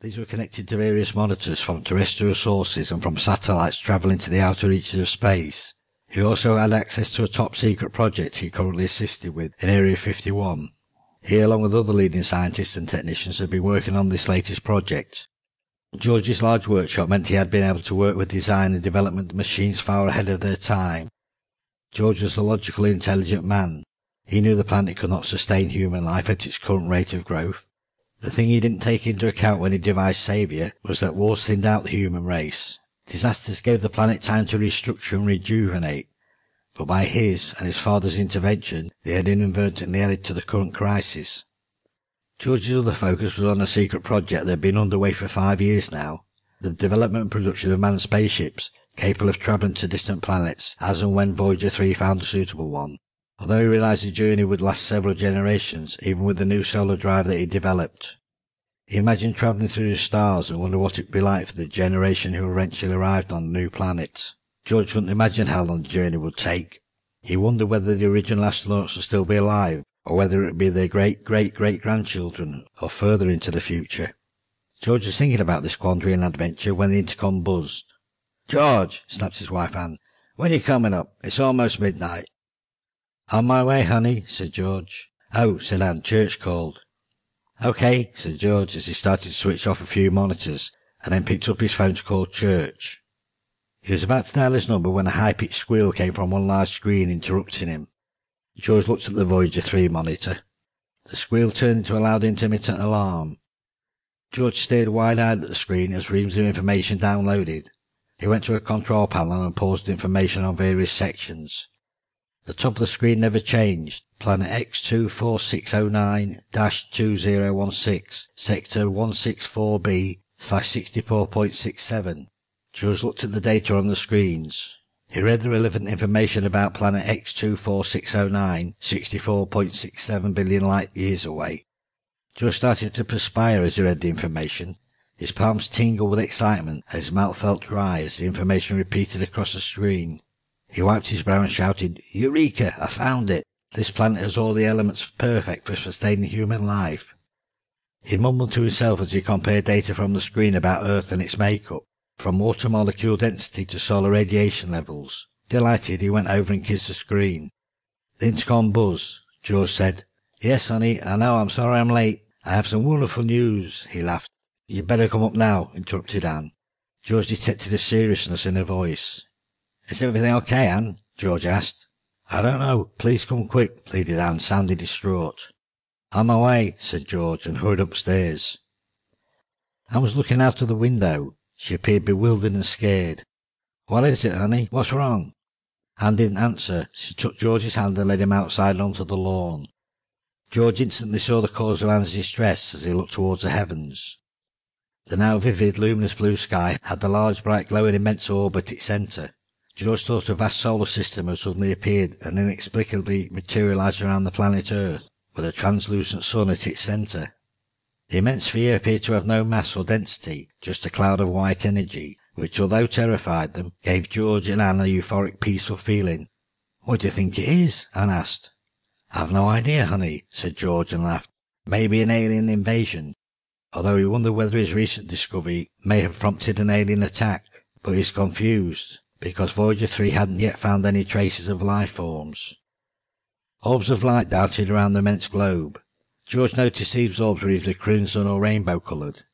These were connected to various monitors from terrestrial sources and from satellites travelling to the outer reaches of space. He also had access to a top secret project he currently assisted with in Area 51. He, along with other leading scientists and technicians, had been working on this latest project. George's large workshop meant he had been able to work with design and development machines far ahead of their time. George was a logical, intelligent man. He knew the planet could not sustain human life at its current rate of growth. The thing he didn't take into account when he devised Saviour was that wars thinned out the human race. Disasters gave the planet time to restructure and rejuvenate. But by his and his father's intervention, they had inadvertently added to the current crisis. George's other focus was on a secret project that had been underway for five years now. The development and production of manned spaceships capable of travelling to distant planets as and when Voyager 3 found a suitable one. Although he realized the journey would last several generations, even with the new solar drive that he developed. He imagined travelling through the stars and wondered what it would be like for the generation who eventually arrived on the new planet. George couldn't imagine how long the journey would take. He wondered whether the original astronauts would still be alive, or whether it would be their great great great grandchildren, or further into the future. George was thinking about this quandary and adventure when the intercom buzzed. George, snapped his wife Anne, when are you coming up? It's almost midnight. On my way, honey, said George. Oh, said Anne, church called. Okay, said George as he started to switch off a few monitors and then picked up his phone to call church. He was about to dial his number when a high-pitched squeal came from one large screen interrupting him. George looked at the Voyager 3 monitor. The squeal turned into a loud intermittent alarm. George stared wide-eyed at the screen as reams of information downloaded. He went to a control panel and paused information on various sections. The top of the screen never changed. Planet X24609-2016, Sector 164B, slash 64.67. George looked at the data on the screens. He read the relevant information about planet X24609, 64.67 billion light years away. George started to perspire as he read the information. His palms tingled with excitement and his mouth felt dry as the information repeated across the screen. He wiped his brow and shouted, Eureka! I found it! This planet has all the elements perfect for sustaining human life. He mumbled to himself as he compared data from the screen about Earth and its makeup, from water molecule density to solar radiation levels. Delighted, he went over and kissed the screen. The intercom buzzed. George said, Yes, honey, I know I'm sorry I'm late. I have some wonderful news, he laughed. You'd better come up now, interrupted Anne. George detected a seriousness in her voice. Is everything okay, Anne? George asked. I don't know. Please come quick, pleaded Anne, sounding distraught. On my way, said George, and hurried upstairs. Anne was looking out of the window. She appeared bewildered and scared. What is it, honey? What's wrong? Anne didn't answer. She took George's hand and led him outside onto the lawn. George instantly saw the cause of Anne's distress as he looked towards the heavens. The now vivid, luminous blue sky had the large, bright, glowing, immense orb at its centre. George thought a vast solar system had suddenly appeared and inexplicably materialized around the planet Earth, with a translucent sun at its centre. The immense sphere appeared to have no mass or density, just a cloud of white energy, which, although terrified them, gave George and Anne a euphoric, peaceful feeling. What do you think it is? Anne asked. I've no idea, honey, said George and laughed. Maybe an alien invasion. Although he wondered whether his recent discovery may have prompted an alien attack, but he's confused because Voyager 3 hadn't yet found any traces of life forms. Orbs of light darted around the immense globe. George noticed these orbs were either crimson or rainbow coloured.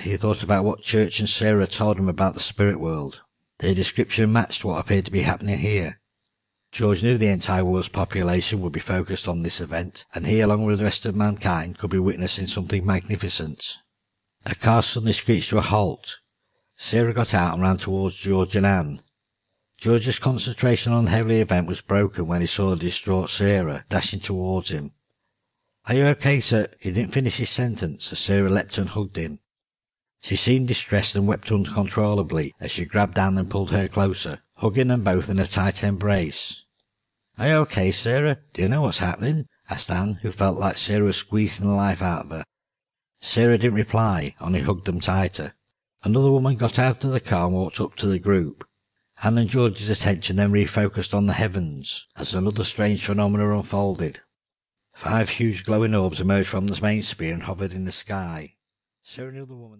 He thought about what Church and Sarah told him about the spirit world. Their description matched what appeared to be happening here. George knew the entire world's population would be focused on this event, and he, along with the rest of mankind, could be witnessing something magnificent. A car suddenly screeched to a halt. Sarah got out and ran towards George and Anne. George's concentration on the heavy event was broken when he saw the distraught Sarah dashing towards him. Are you okay, sir? He didn't finish his sentence as Sarah leapt and hugged him. She seemed distressed and wept uncontrollably as she grabbed Anne and pulled her closer, hugging them both in a tight embrace. Are you okay, Sarah? Do you know what's happening? asked Anne, who felt like Sarah was squeezing the life out of her. Sarah didn't reply, only hugged them tighter. Another woman got out of the car and walked up to the group. Anne and George's attention then refocused on the heavens as another strange phenomenon unfolded. Five huge glowing orbs emerged from the main sphere and hovered in the sky. Sarah knew the woman.